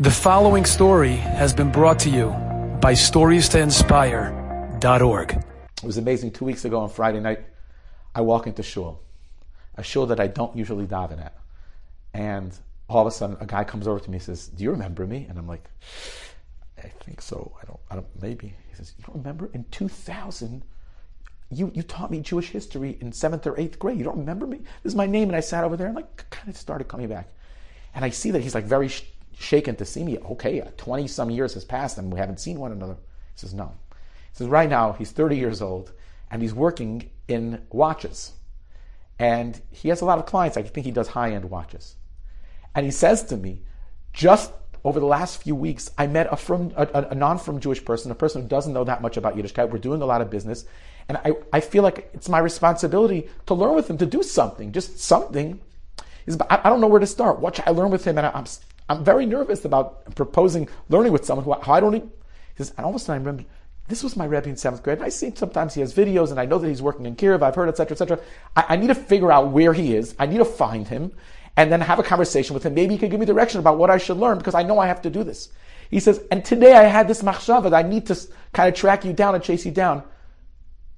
The following story has been brought to you by StoriesToInspire.org. It was amazing. Two weeks ago on Friday night, I walk into shul, a shul that I don't usually daven at, and all of a sudden, a guy comes over to me and says, "Do you remember me?" And I'm like, "I think so. I don't. I don't. Maybe." He says, "You don't remember? In 2000, you you taught me Jewish history in seventh or eighth grade. You don't remember me? This is my name." And I sat over there and like kind of started coming back, and I see that he's like very shaken to see me. Okay, uh, 20 some years has passed and we haven't seen one another. He says, No. He says, Right now, he's 30 years old and he's working in watches. And he has a lot of clients. I think he does high end watches. And he says to me, Just over the last few weeks, I met a, from, a, a non from Jewish person, a person who doesn't know that much about Yiddishkeit. We're doing a lot of business. And I, I feel like it's my responsibility to learn with him, to do something, just something. I, I don't know where to start. What should I learn with him? And I, I'm I'm very nervous about proposing learning with someone who, I don't even. He says, and all of a sudden I remember, this was my Rebbe in seventh grade. And I see sometimes he has videos, and I know that he's working in Kiruv. I've heard, etc., etc. I, I, need to figure out where he is. I need to find him, and then have a conversation with him. Maybe he can give me direction about what I should learn because I know I have to do this. He says, and today I had this machshava that I need to kind of track you down and chase you down.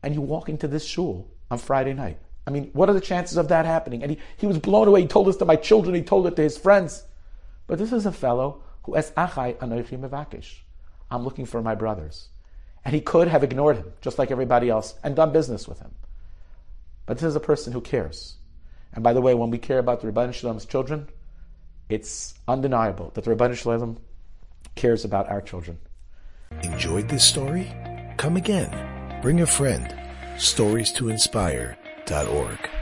And you walk into this shul on Friday night. I mean, what are the chances of that happening? And he, he was blown away. He told this to my children. He told it to his friends. But this is a fellow who es achai anoichi mevakish. I'm looking for my brothers. And he could have ignored him, just like everybody else, and done business with him. But this is a person who cares. And by the way, when we care about the Ribono Shel Olam's children, it's undeniable that the Ribono Shel Olam cares about our children. Enjoyed this story? Come again. Bring a friend. Stories to inspire.org.